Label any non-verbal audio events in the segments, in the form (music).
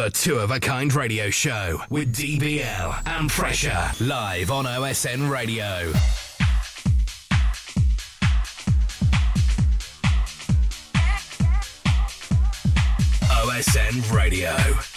The two of a kind radio show with DBL and Pressure live on OSN Radio. OSN Radio.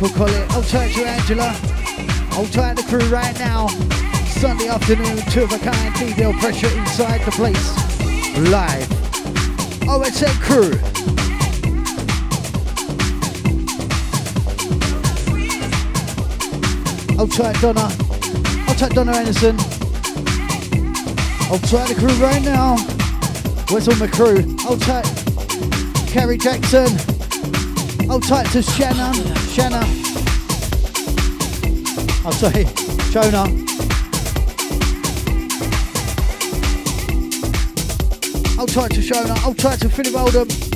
Michael Collett. Hold tight to Angela. I'll tight the crew right now. Sunday afternoon, two of a kind, DBL pressure inside the place. Live. OSN crew. I'll tight, Donna. I'll tight, Donna Anderson. I'll tight the crew right now. Where's all my crew? Hold tight, Carrie Jackson. Hold tight to Shanna. Shanna. I'm oh, sorry, Shona. Hold tight to Shona. Hold tight to Philip Oldham.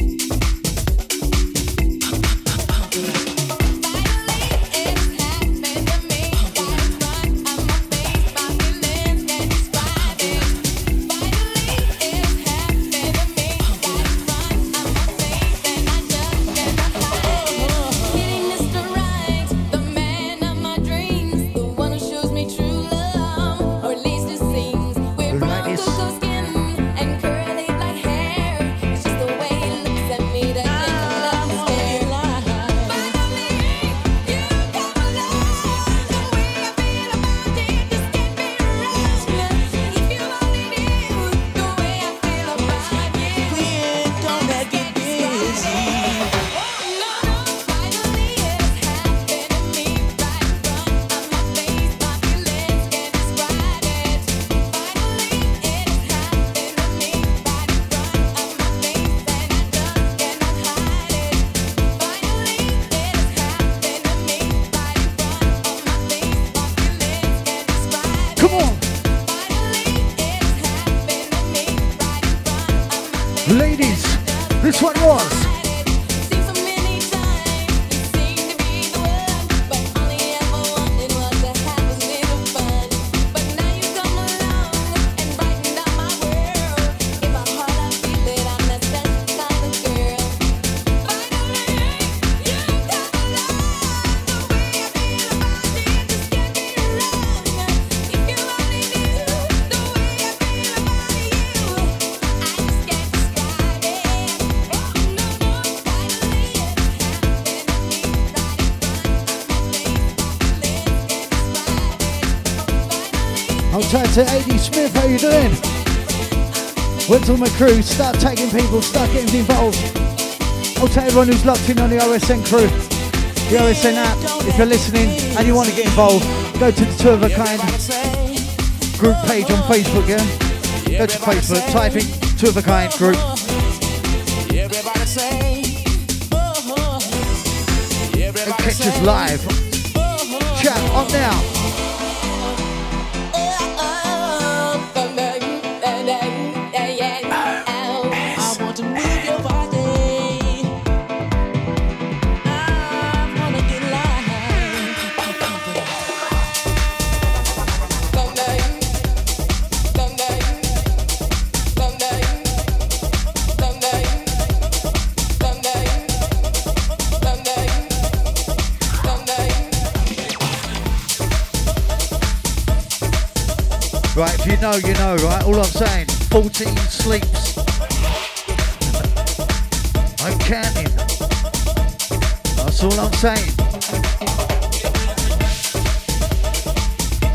To AD Smith, how you doing? Went to my crew, start tagging people, start getting involved. I'll tell everyone who's locked in on the OSN crew, the OSN app. If you're listening and you want to get involved, go to the Two of a Kind group page on Facebook, yeah? Go to Facebook, type in Two of a Kind group. And catch us live. Chat on now. Know, you know, right? All I'm saying, 14 sleeps. I'm counting. That's all I'm saying.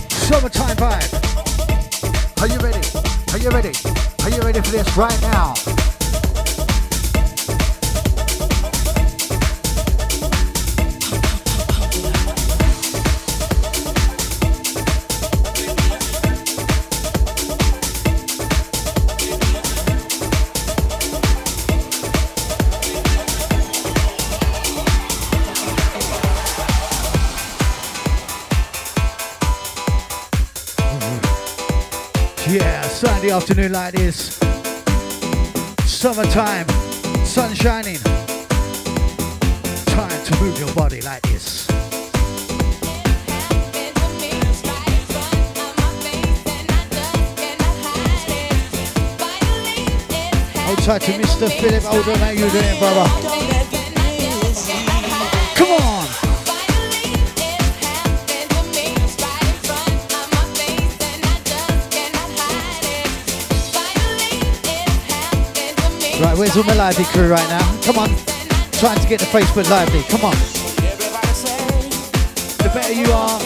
Summertime vibe. Are you ready? Are you ready? Are you ready for this right now? Sunday afternoon like this. Summertime, sun shining. Time to move your body like this. Tight to Mr. Philip Oldham. How you doing, brother? Where's all my lively crew right now? Come on. Trying to get the Facebook lively. Come on. the better you are,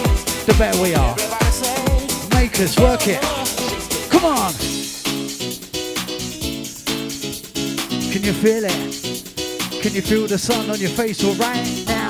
the better we are. Makers, work it. Come on. Can you feel it? Can you feel the sun on your face all right now?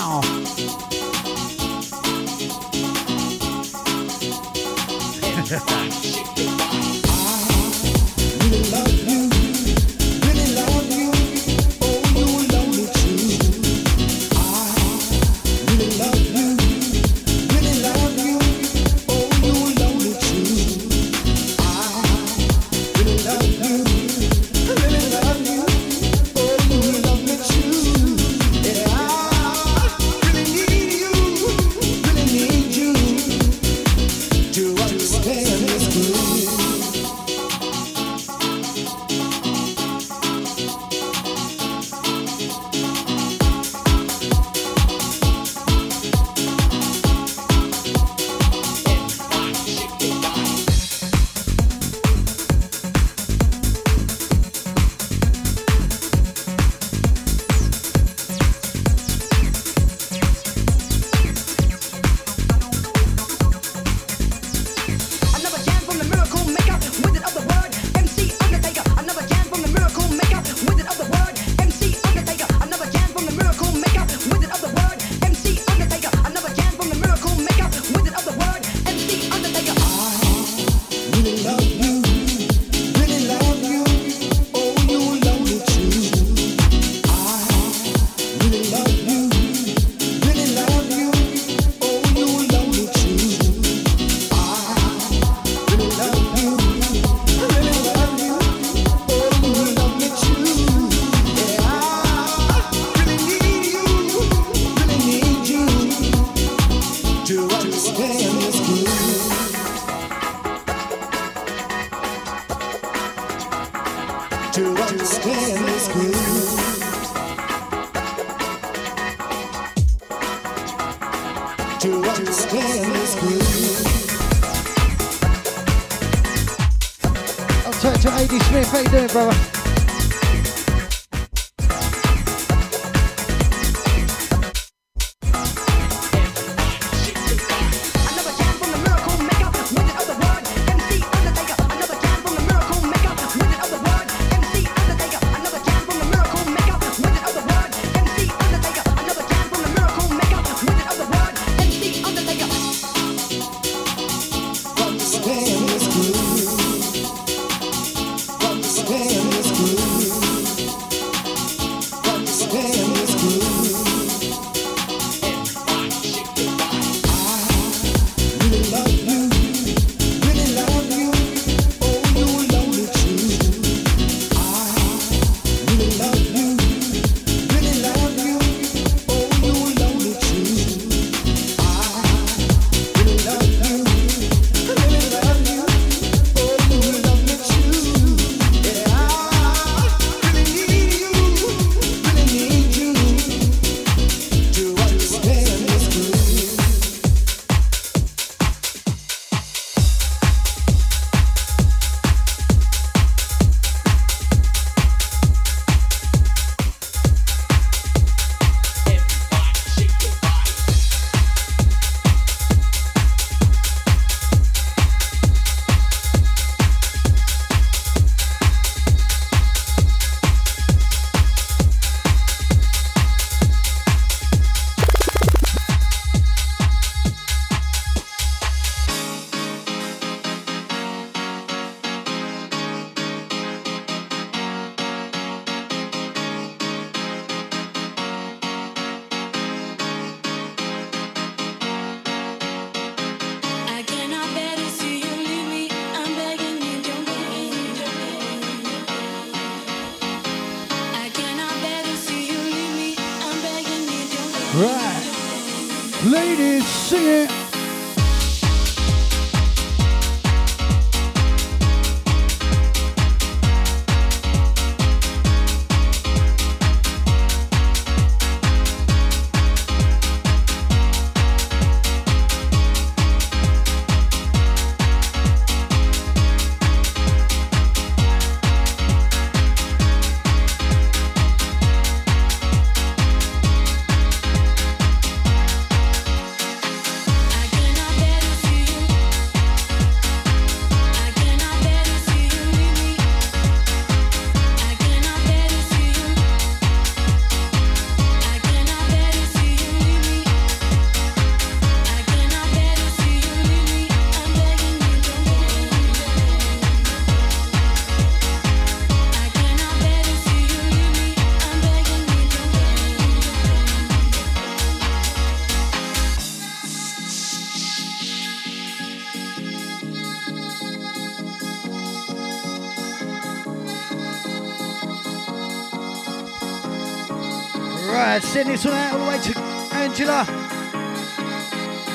Angela.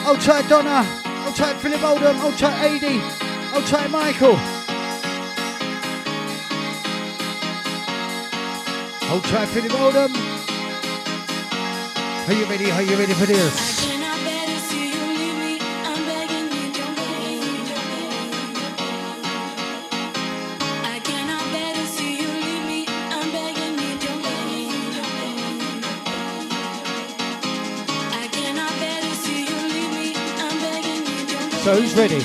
I'll try Donna. I'll try Philip Oldham. I'll try Adi. I'll try Michael. I'll try Philip Oldham. Are you ready? Are you ready for this? So who's ready?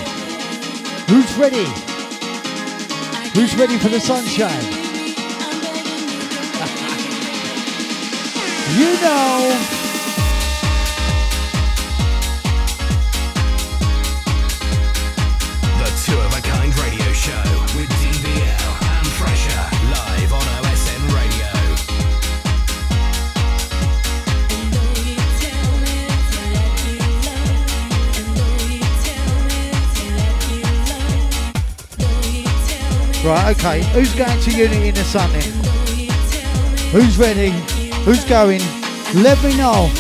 Who's ready? Who's ready for the sunshine? (laughs) you know. Okay. Who's going to Unity in the Sun then? Who's ready? Who's going? Let me know.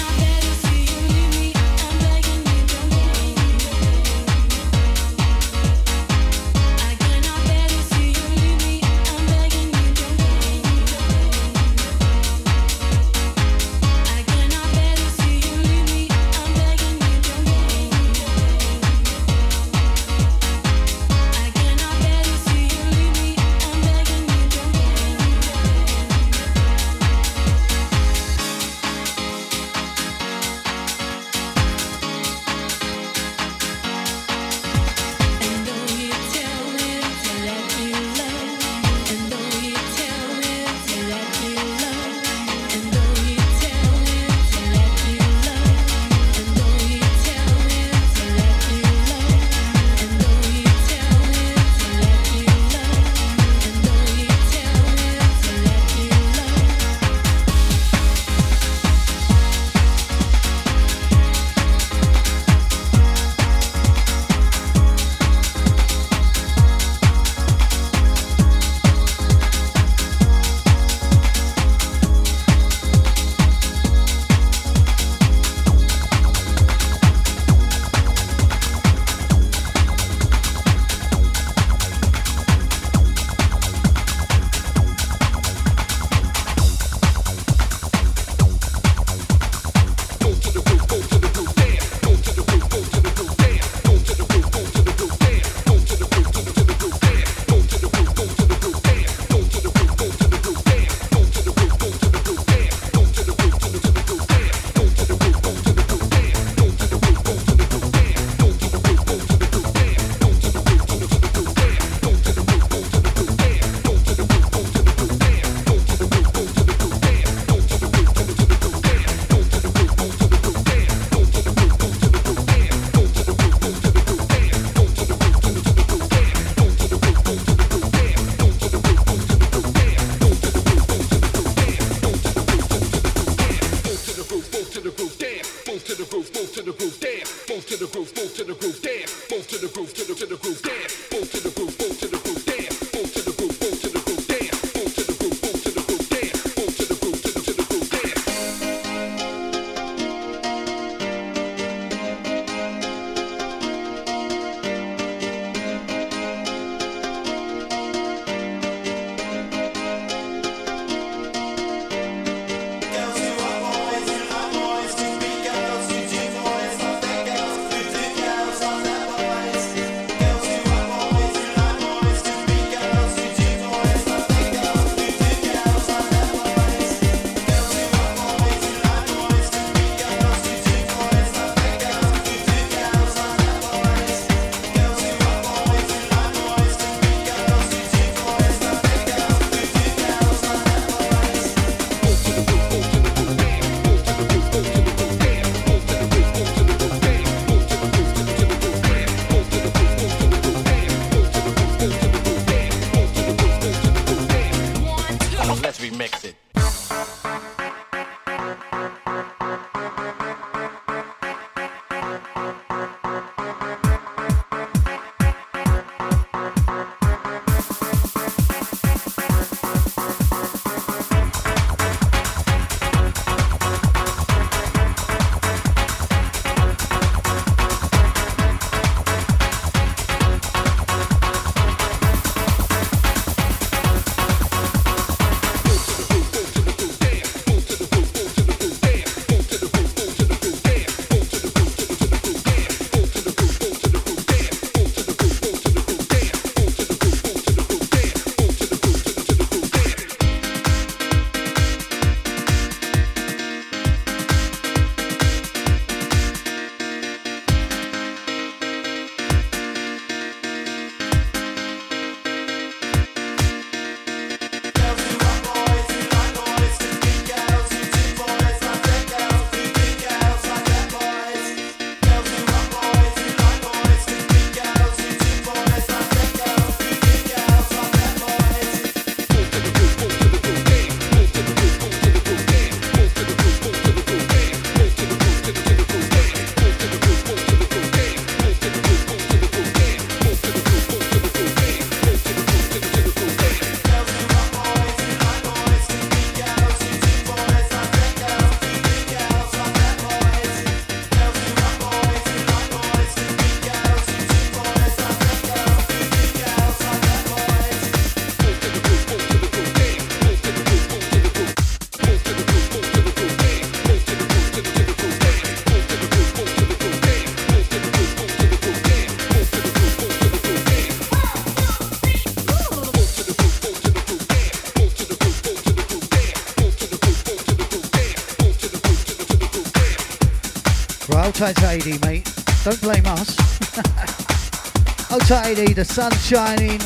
AD, the sun's shining,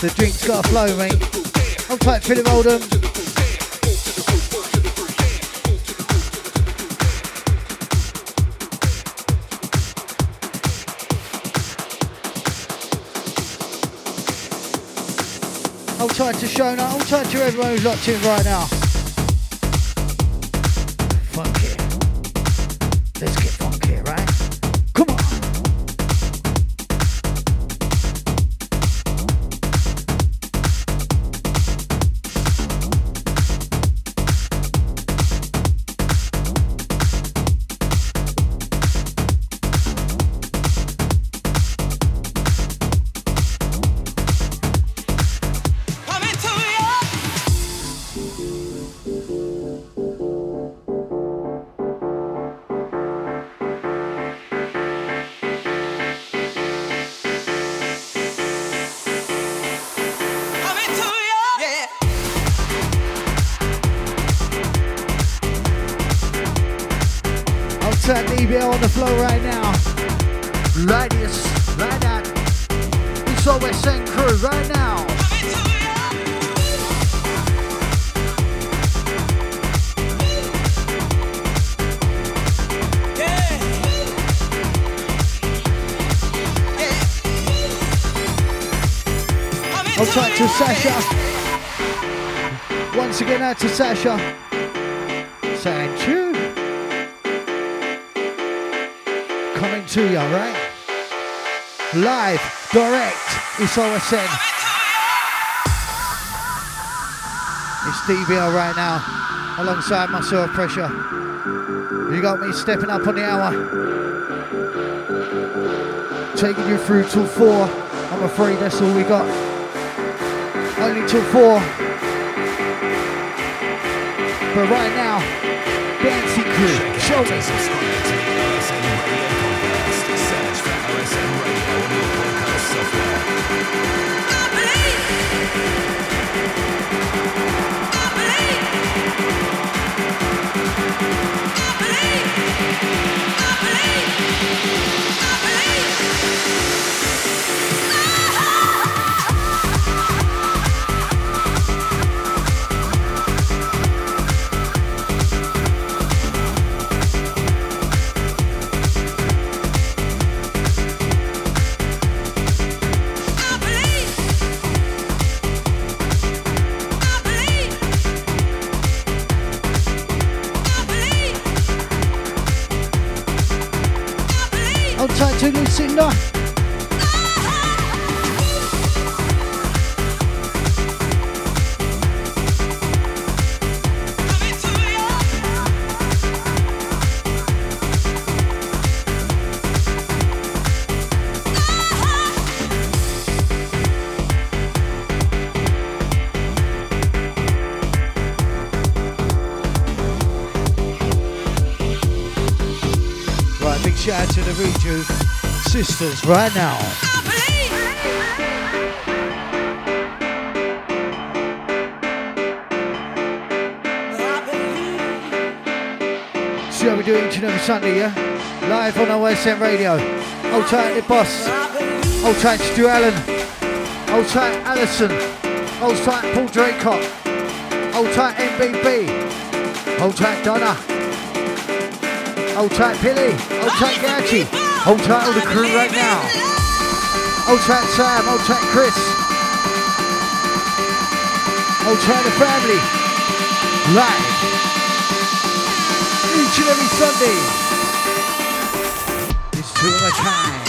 the drink's got a flow, mate. I'll take Philip Oldham. I'll try to Shona, I'll try to everyone who's locked in right now. Again out to Sasha. Thank you. Coming to you, right? Live, direct, it's OSN. It's DBL right now, alongside myself, Pressure. You got me stepping up on the hour. Taking you through till four. I'm afraid that's all we got only till four. But right now, Dancing Crew, show me. Sisters right now. See how we do each and every Sunday, yeah? Live on OSN Radio. Hold tight, the boss. Hold tight, Stu Allen. Hold tight, Allison. Hold tight, Paul Draycott. Hold tight, MBB. Hold tight, Donna. Hold tight, Billy. Hold tight, Gauchi. Hold tight all the crew right now. Hold tight Sam, hold tight Chris. Hold tight the family. Live. Each and every Sunday. It's two of a kind.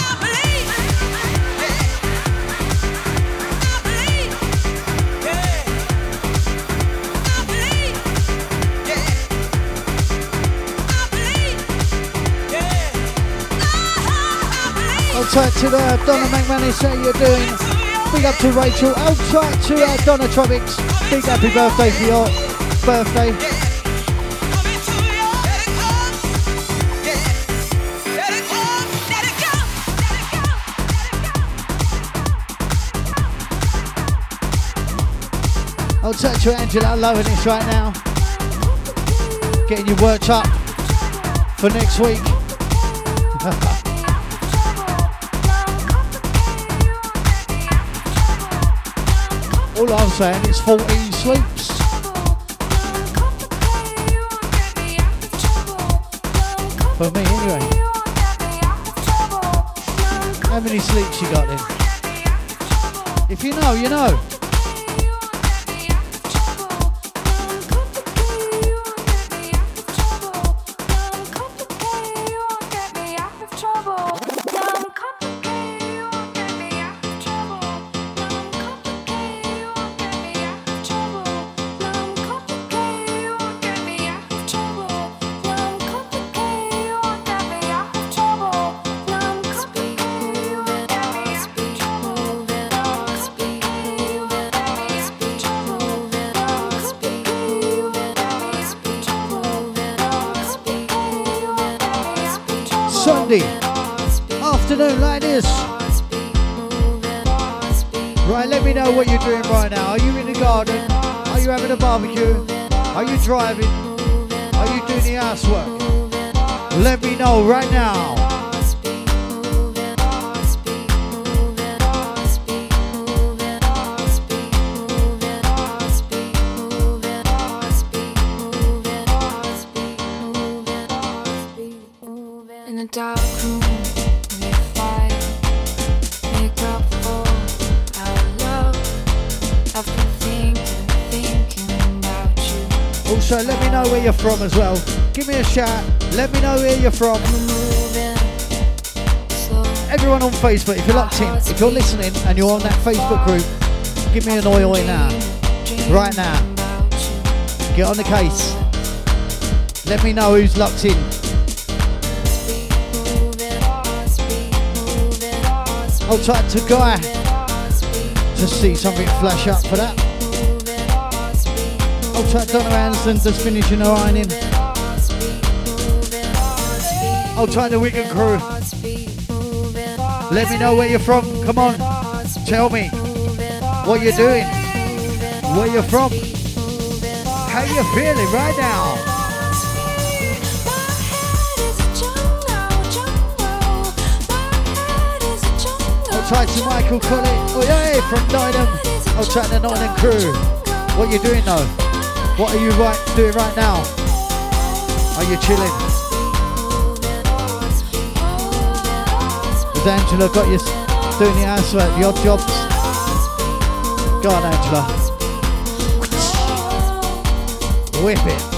Tight to uh, Donna McManus, how you doing? Big up to Rachel. Out tight to uh, Donna Tropics. Big happy birthday for your birthday. I'll touch to Angela, loving this right now. Getting you worked up for next week. All I'm saying is 14 sleeps. For me, anyway. How many sleeps you got then? If you know, you know. Having a barbecue? Are you driving? Are you doing the housework? Let me know right now. You're from as well. Give me a shout. Let me know where you're from. Everyone on Facebook, if you're locked in, if you're listening and you're on that Facebook group, give me an oi oi now. Right now. Get on the case. Let me know who's locked in. Hold tight to Guy to see something flash up for that. Hold tight Donna Anderson just finishing her. Hold tight the Wigan crew. Let me know where you're from. Come on. Tell me what you're doing. Where you're from. How you feeling right now? Tight to Michael Colley. Oh yeah, from Nottingham. Hold tight the Nottingham crew. What you doing though? What are you right doing right now? Are you chilling? Has Angela got you doing the housework, the odd jobs? Go on, Angela. Whip it.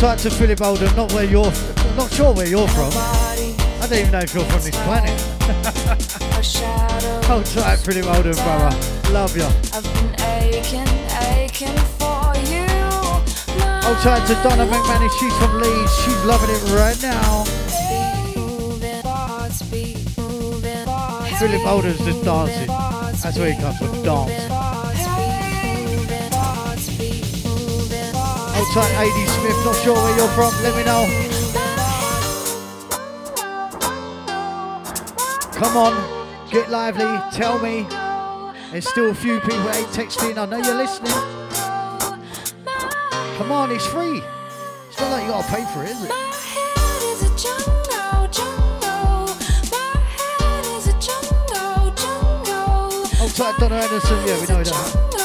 Hold tight to Philip Oldham, not where you're f- not sure where you're from. I don't even know if you're from this planet. (laughs) Hold tight, Philip Oldham, brother. Love you. I've been aching, aching for you. Hold tight to Donna McManus, she's from Leeds. She's loving it right now. Philip Oldham's just dancing. That's where he comes from, dancing. Hold tight, AD Smith, not sure where you're from, let me know. Come on, get lively, tell me. There's still a few people ain't texting, I know you're listening. Come on, it's free. It's not like you gotta pay for it, is it? Hold oh, tight, Donna Anderson, yeah, we know that.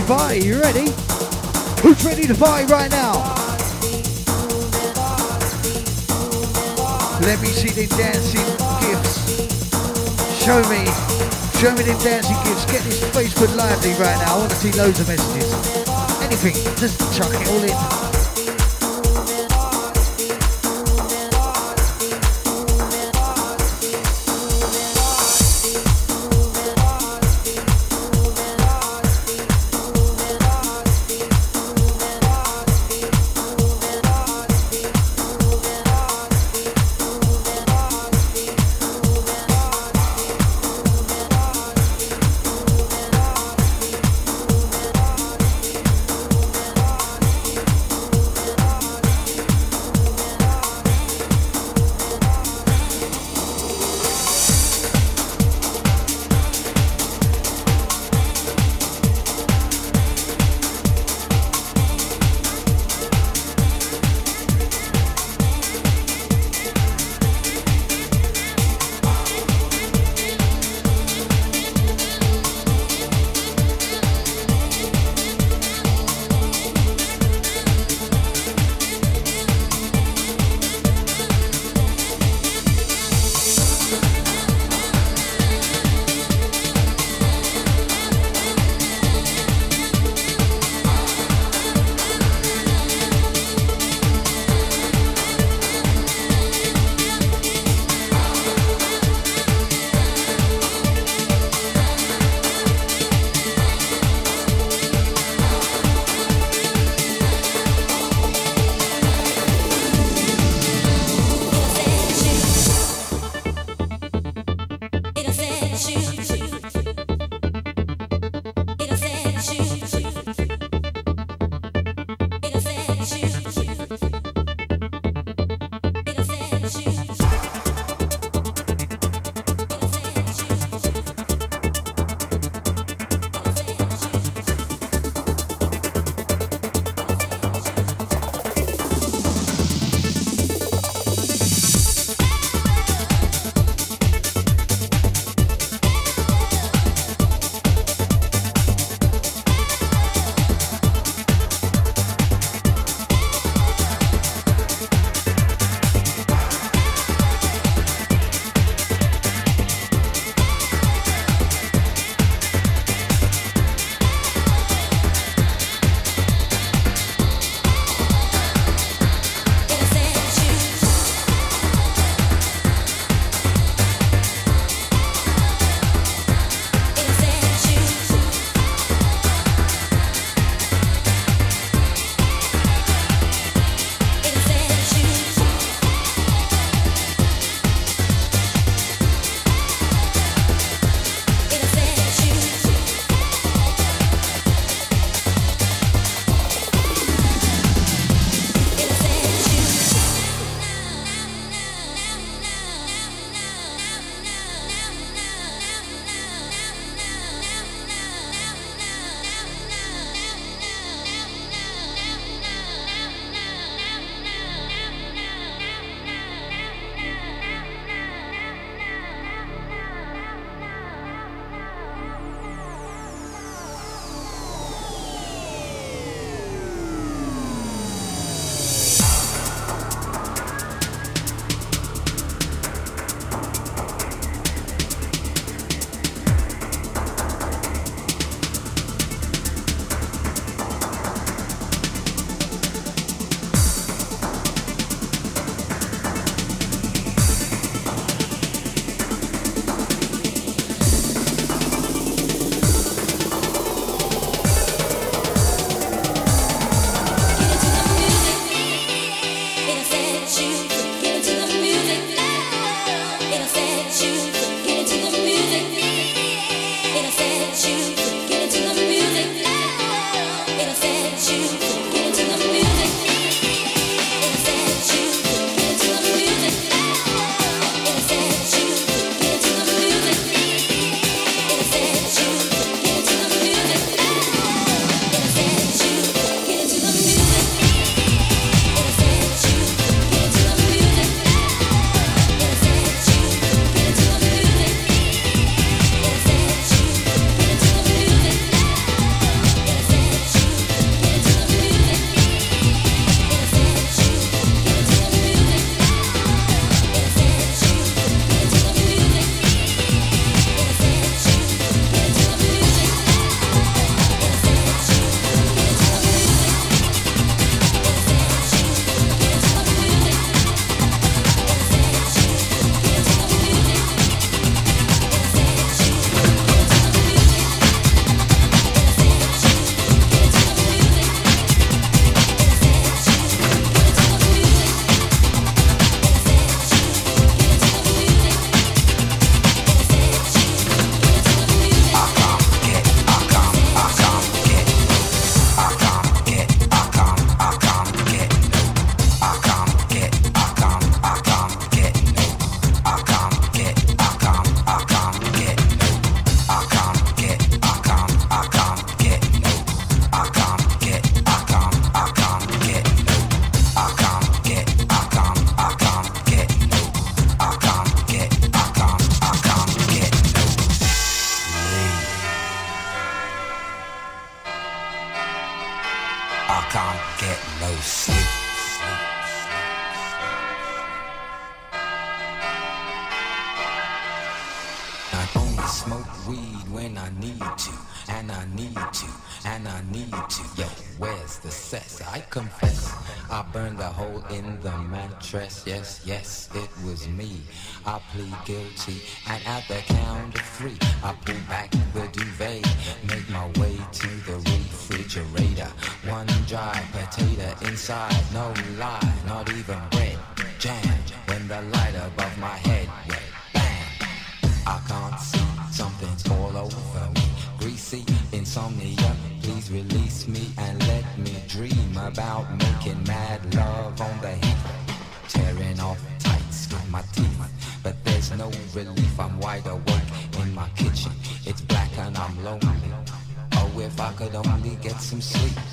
To party. You ready? Who's ready to party right now? Let me see the dancing gifts. Show me. Show me them dancing gifts. Get this Facebook lively right now. I want to see loads of messages. Anything. Just chuck it all in. guilty. And at the count of three, I pull back the duvet, make my way to the refrigerator. One dry potato inside, no lie, not even bread. Jam when the light above my head went bang. I can't see, something's all over me. Greasy insomnia, please release me and let me dream about making mad love on the I could only get some sleep.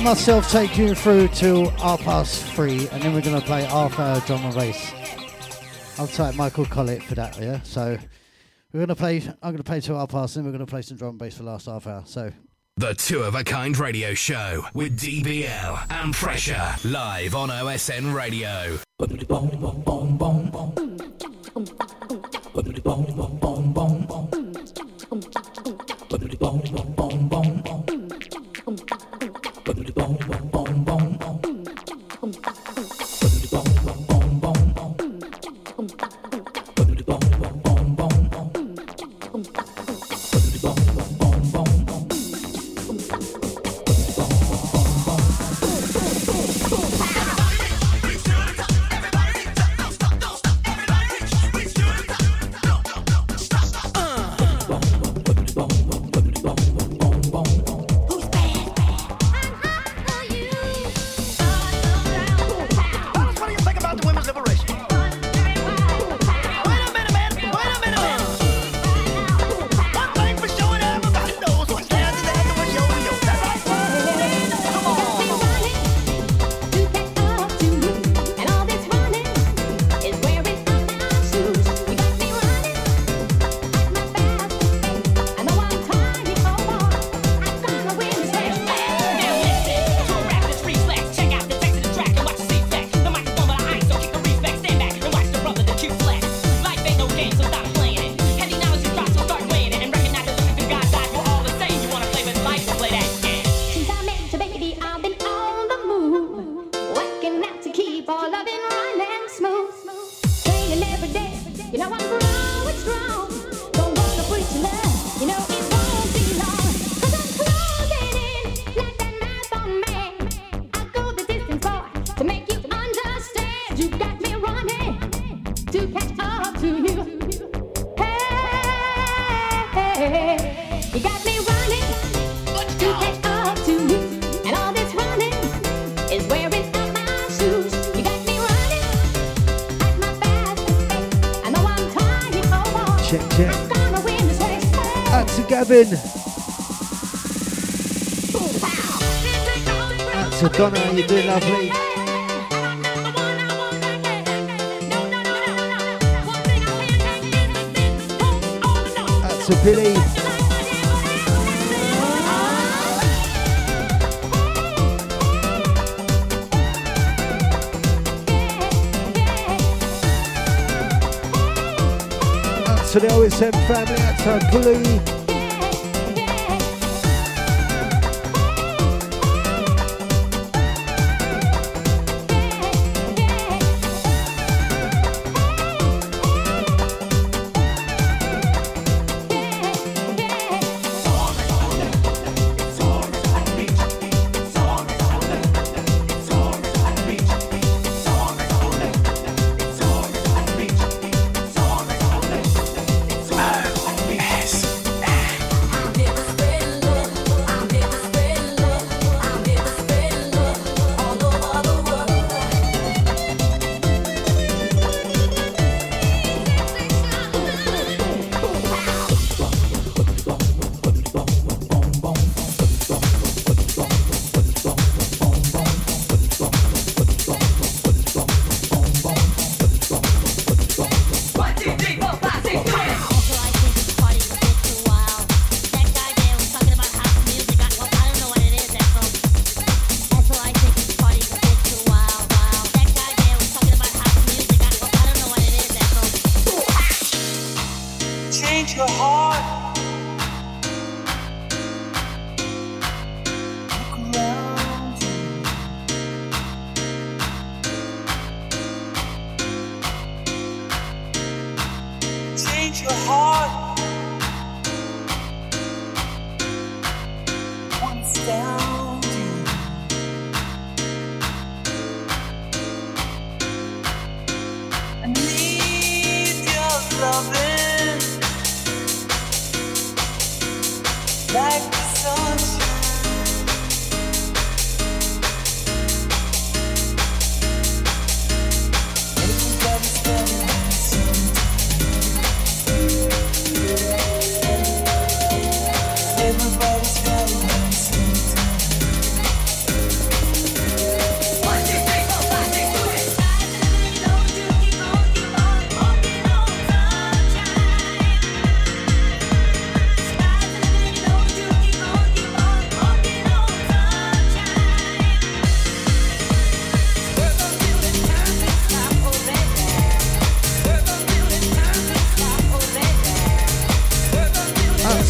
Right, you myself take you through to R past three, and then we're gonna play half hour drum and bass. I'll take Michael Collett for that, yeah. So we're gonna play. I'm gonna play till half past, then we're gonna play some drum and bass for the last half hour. So The Two of a Kind Radio Show with DBL and Pressure live on OSN Radio. Out to Donna. How you doing, lovely? Out to Billy. Out to the OSM family. Out to Blue.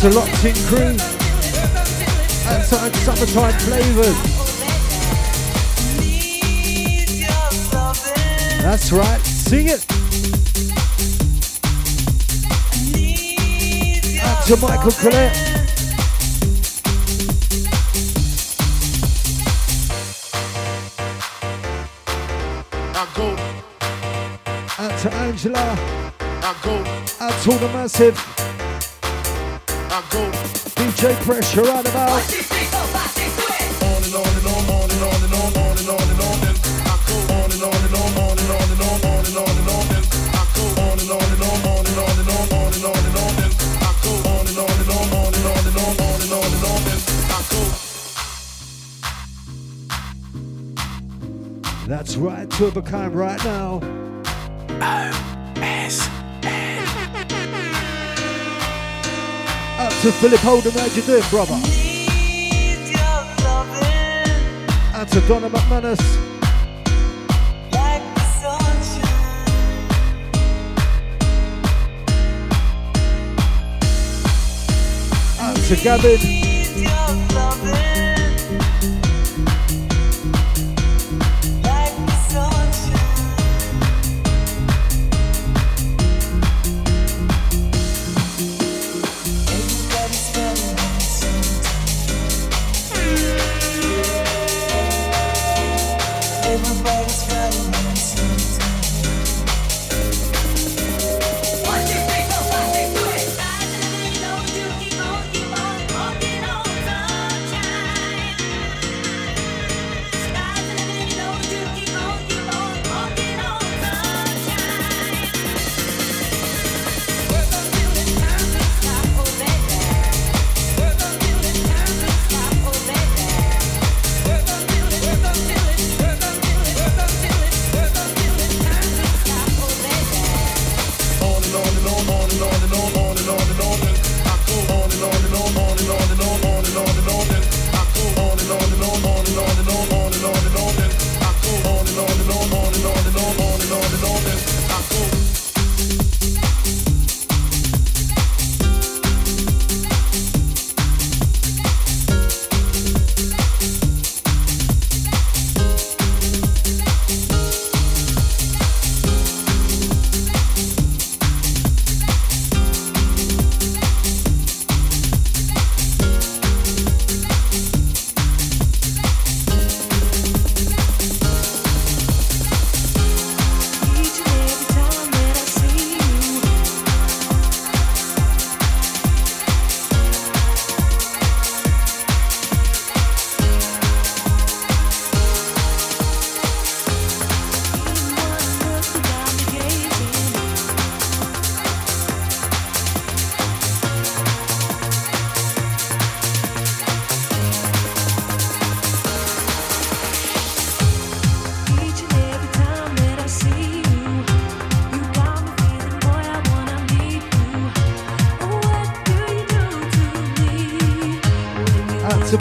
A locked in crew. That's like summertime flavours. That's right, sing it. Out to Michael Collette. I go, Out to Angela. I go, Out to all the massive. DJ Pressure right about. On. Then I go. That's right, Turbocan right now. Out to Philip Holden, how you doing, brother? Out to Donna McManus. Like. Out to Gavin.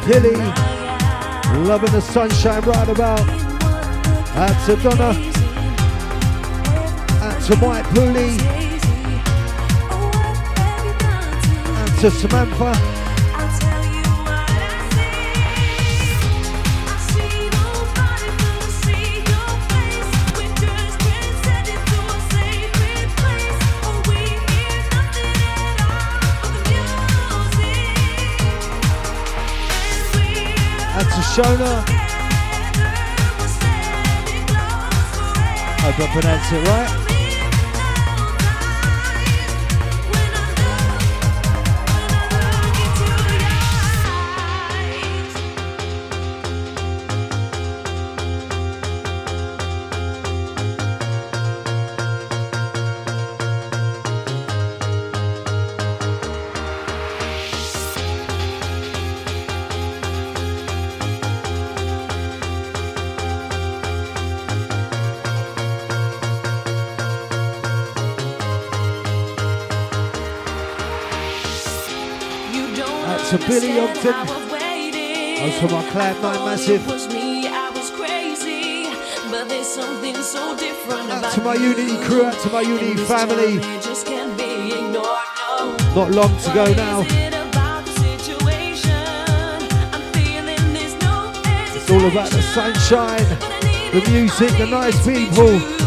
Out to Loving the sunshine right about. Out to Donna. Out to Mike Pooley. to Samantha. Shona. Hope I pronounced it right. Ogden. I was from my Cloud Nine Massive. Me, I was crazy, but there's something so different Out about to my Unity crew, out to my Unity family. just can't be ignored, no. Not long to go now. About the situation, I'm feeling there's no It's all about the sunshine, the music, the nice people.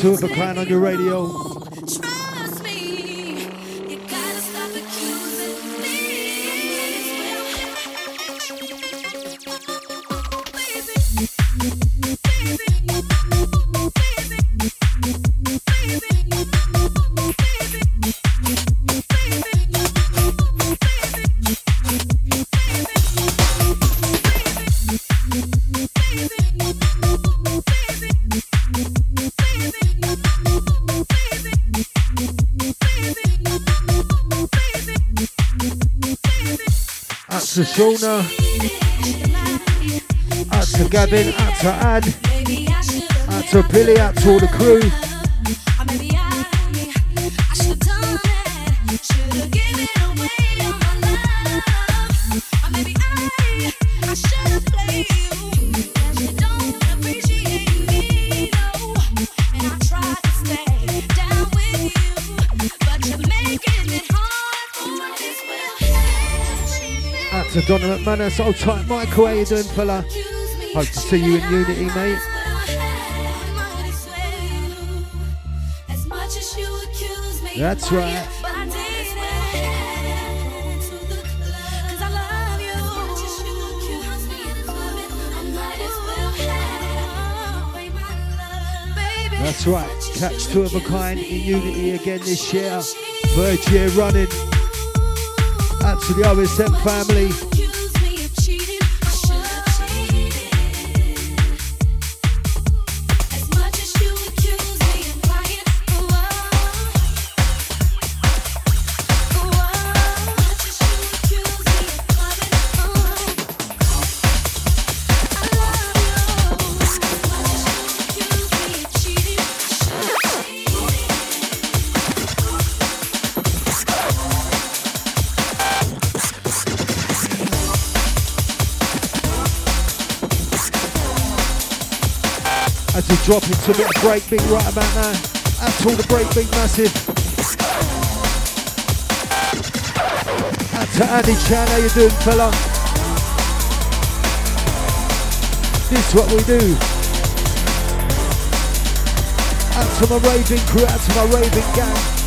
Two of a kind on your radio. To Shauna, out to Gavin, out to Ad, out to Billy, out to all the crew. Donna McManus, old tight Michael, how you doing fella? Hope to see you in Unity, mate. That's right. That's right. Catch two of a kind in Unity again this year. Third year running. Out to the OSM family. As we drop into a bit of breakbeat right about now. To all the breakbeat massive. Out to Andy Chan, how you doing fella? This is what we do. Out to my raving crew, out to my raving gang.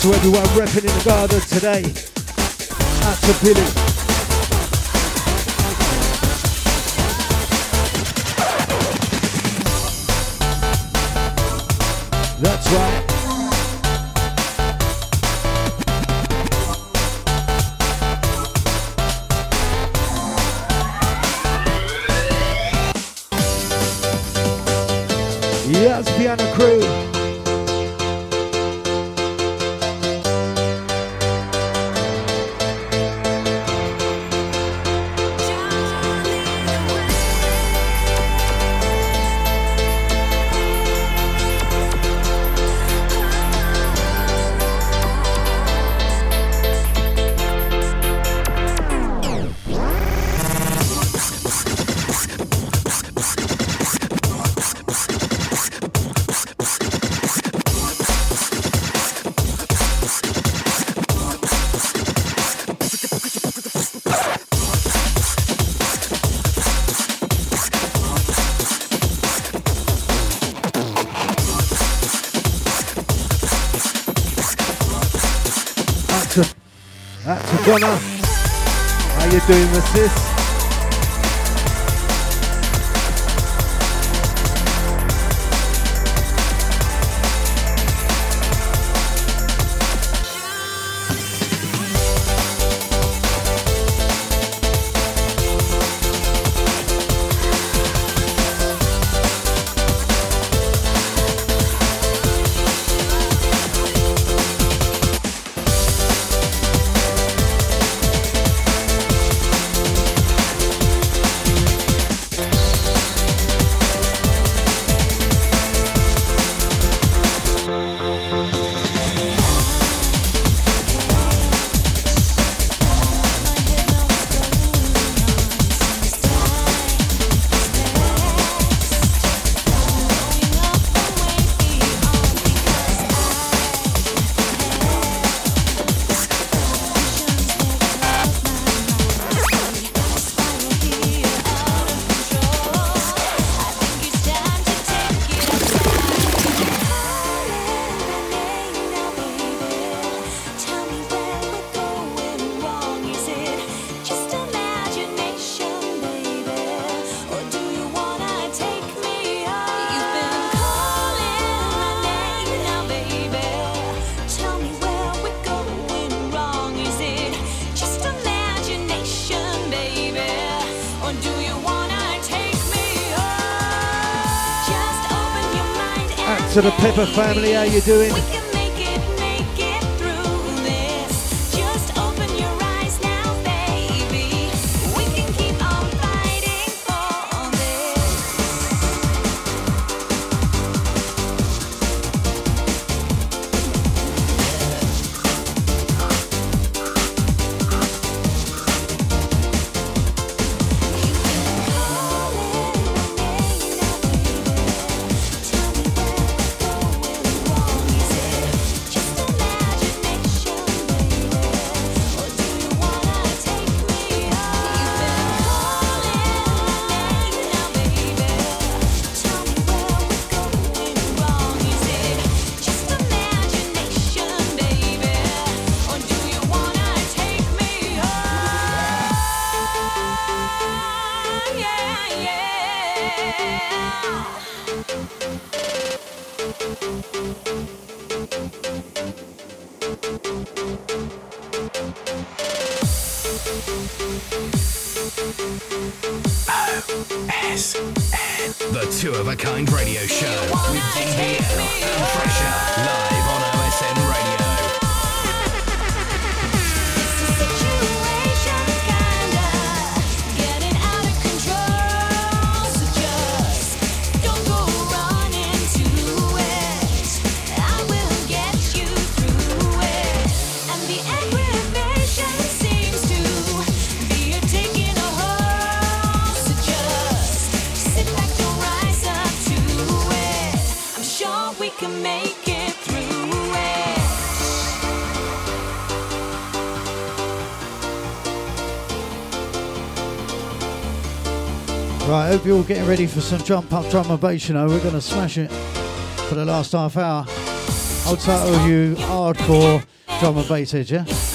To everyone repping in the garden today. Out to Billy. That's right. How you doing, sis? Pepper family, how you doing? Hope you're all getting ready for some jump up drum and bass, you know. We're going to smash it for the last half hour. I'll title you hardcore drum and bass yeah?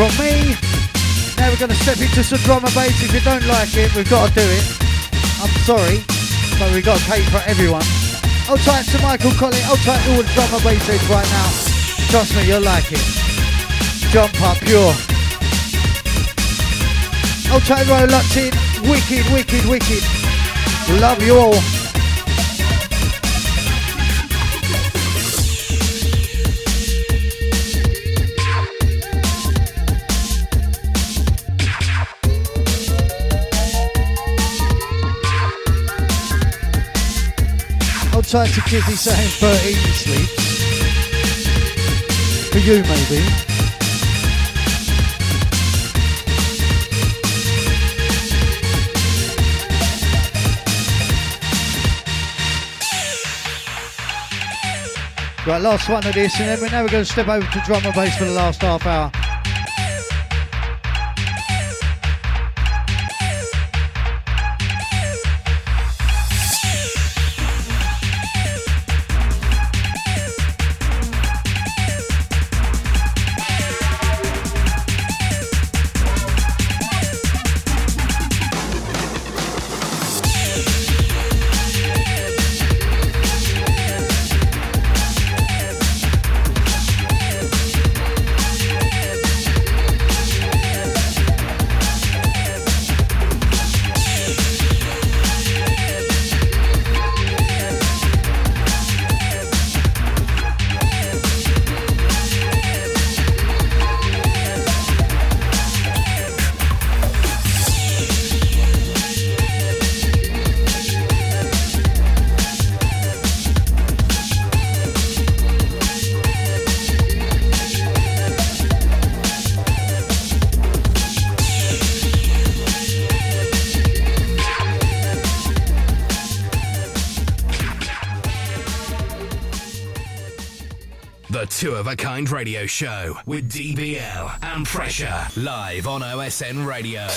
From me. Now we're going to step into some drum and bass. If you don't like it, we've got to do it. I'm sorry, but we've got to cater for everyone. I'll try it to Michael Colley. I'll try all the drum and right now. Trust me, you'll like it. Jump up, pure. I'll try roll locked. Wicked, wicked, wicked. Love you all. Try to Kizzy saying 13 sleeps. For you, maybe. Right, last one of this, and then we're now we're going to step over to drum and bass for the last half hour. A kind radio show with DBL and Pressure live on OSN Radio.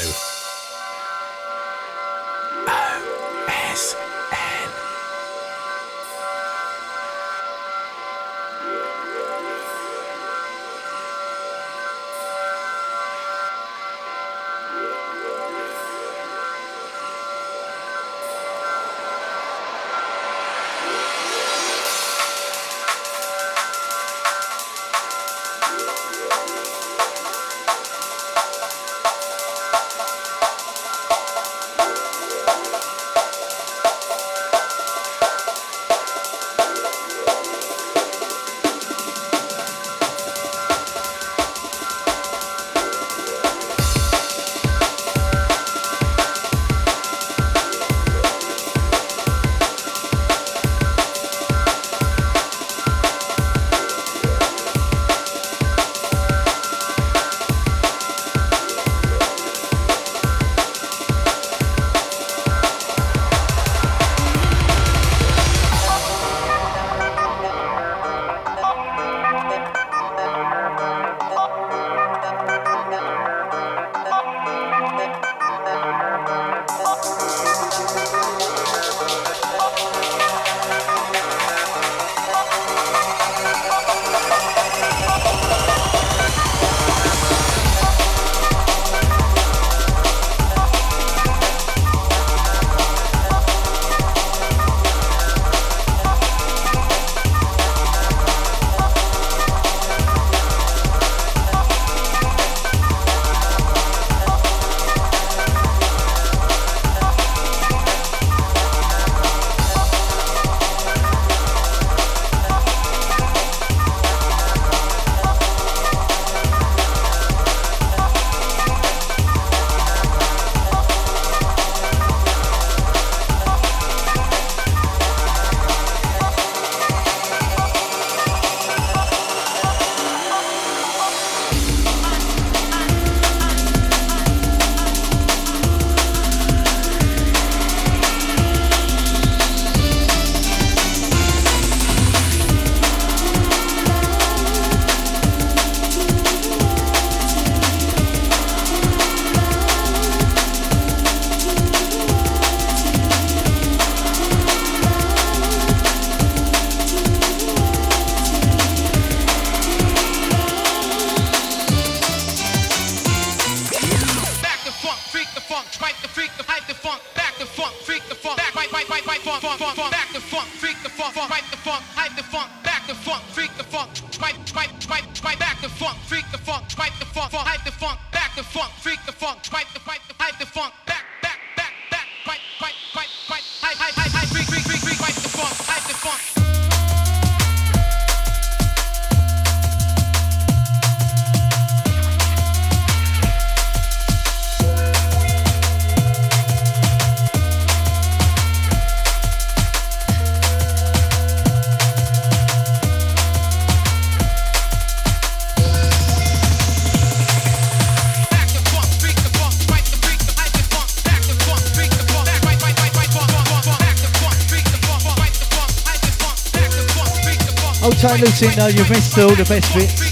Don't though, you've missed all the best bits.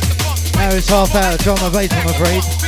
Now it's half hour drum and bass, I'm afraid.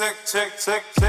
Tick, tick, tick,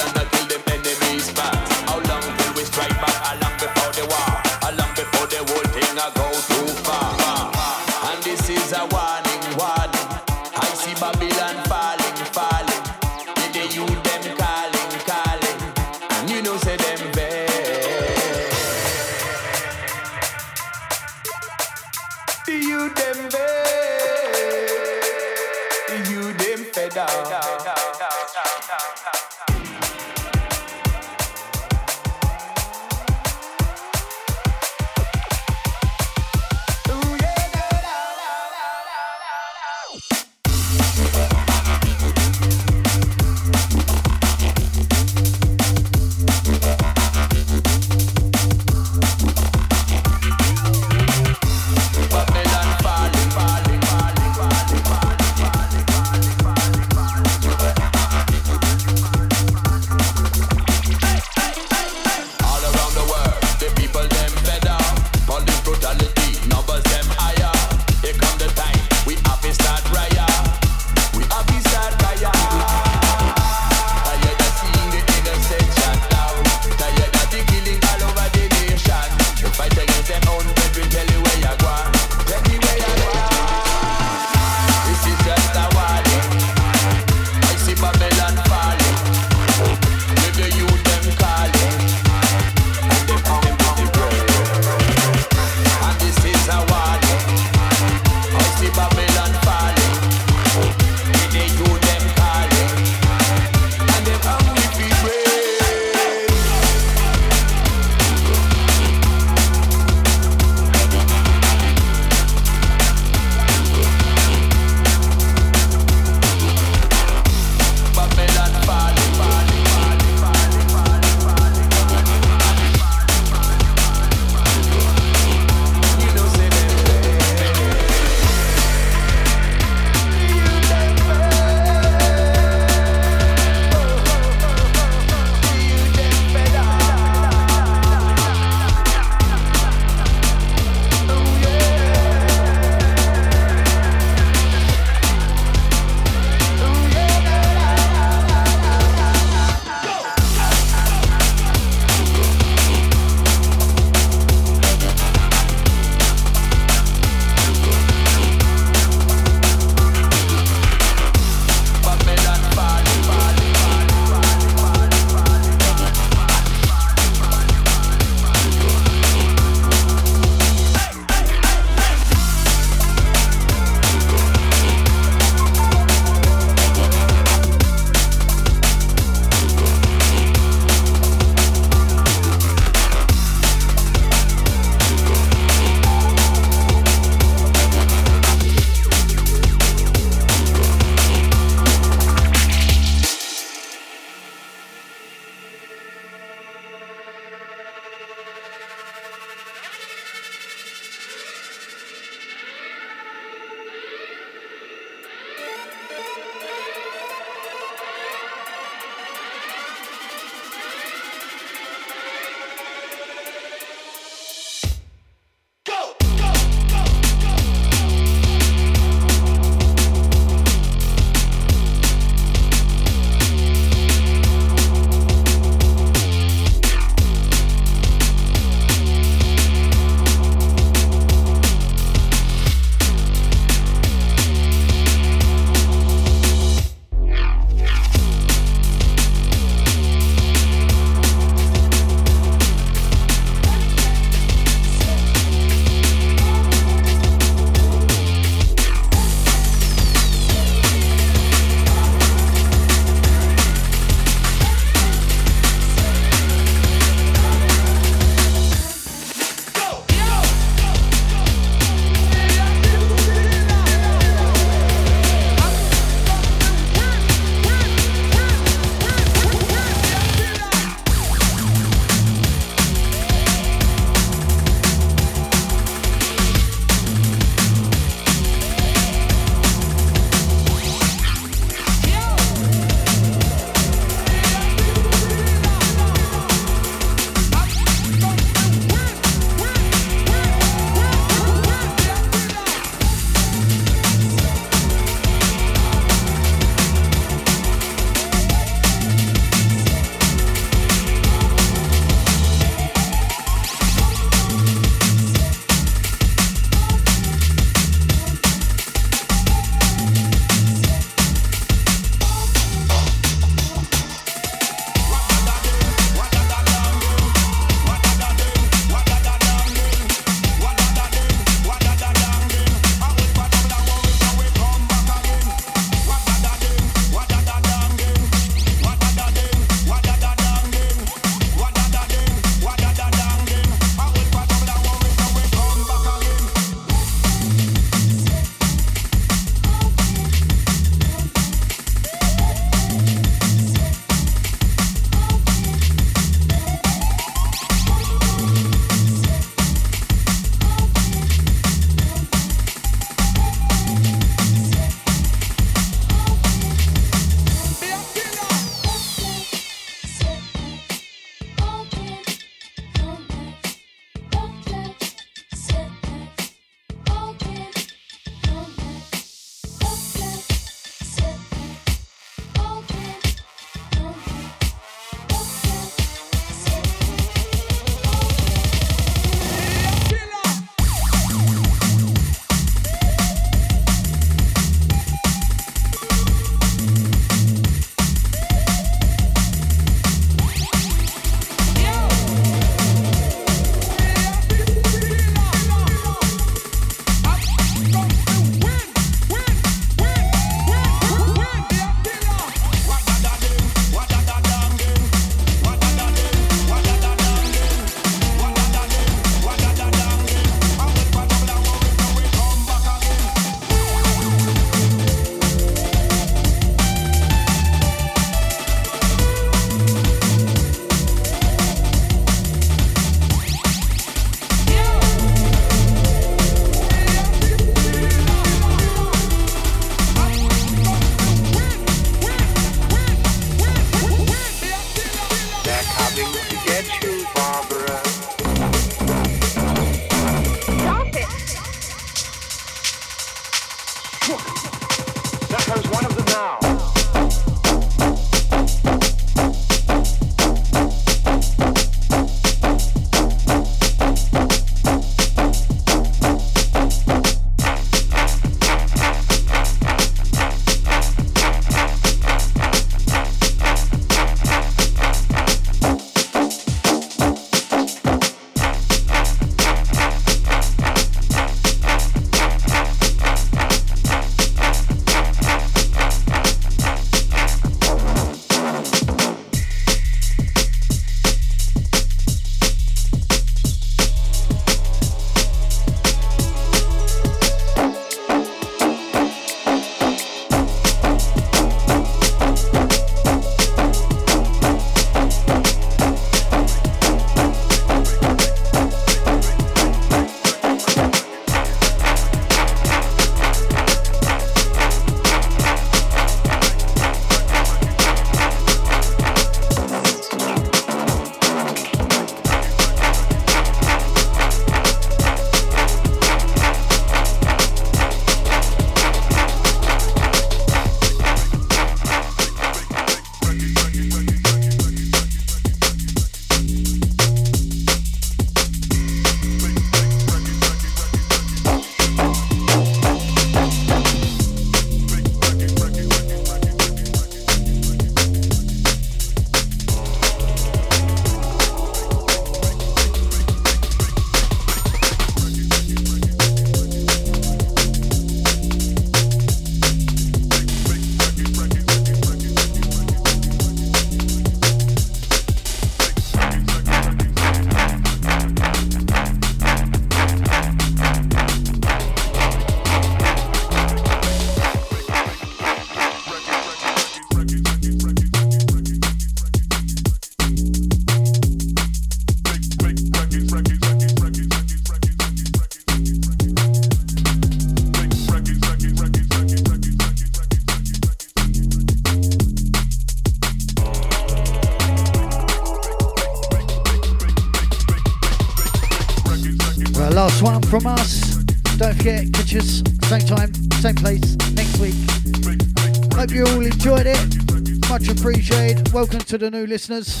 to the new listeners.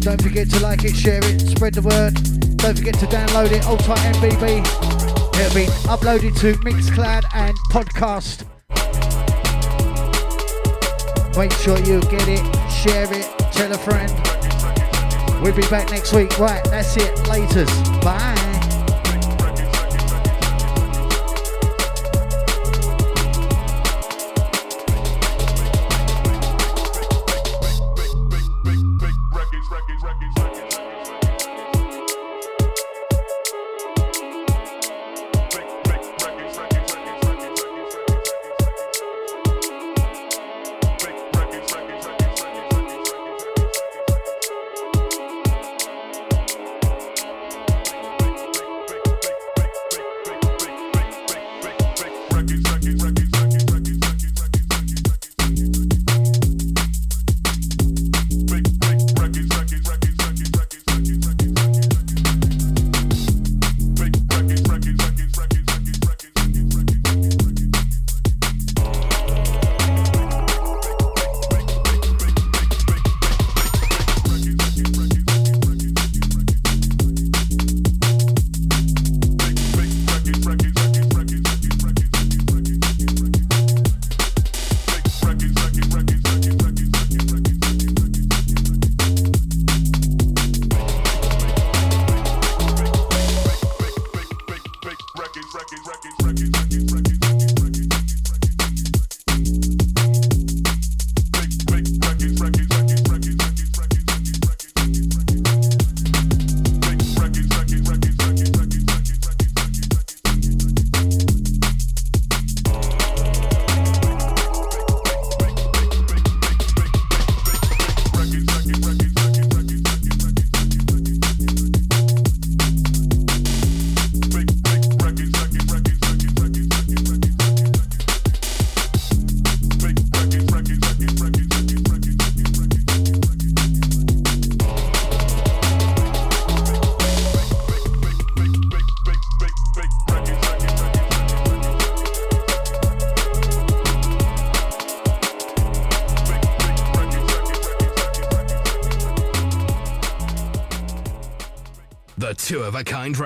Don't forget to like it, share it, spread the word. Don't forget to download it, Tight MBB. It'll be uploaded to Mixcloud and podcast. Make sure you get it, share it, tell a friend. We'll be back next week. Right, that's it. Laters. Bye.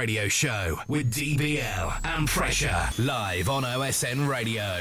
Radio Show with DBL and Pressure live on OSN Radio.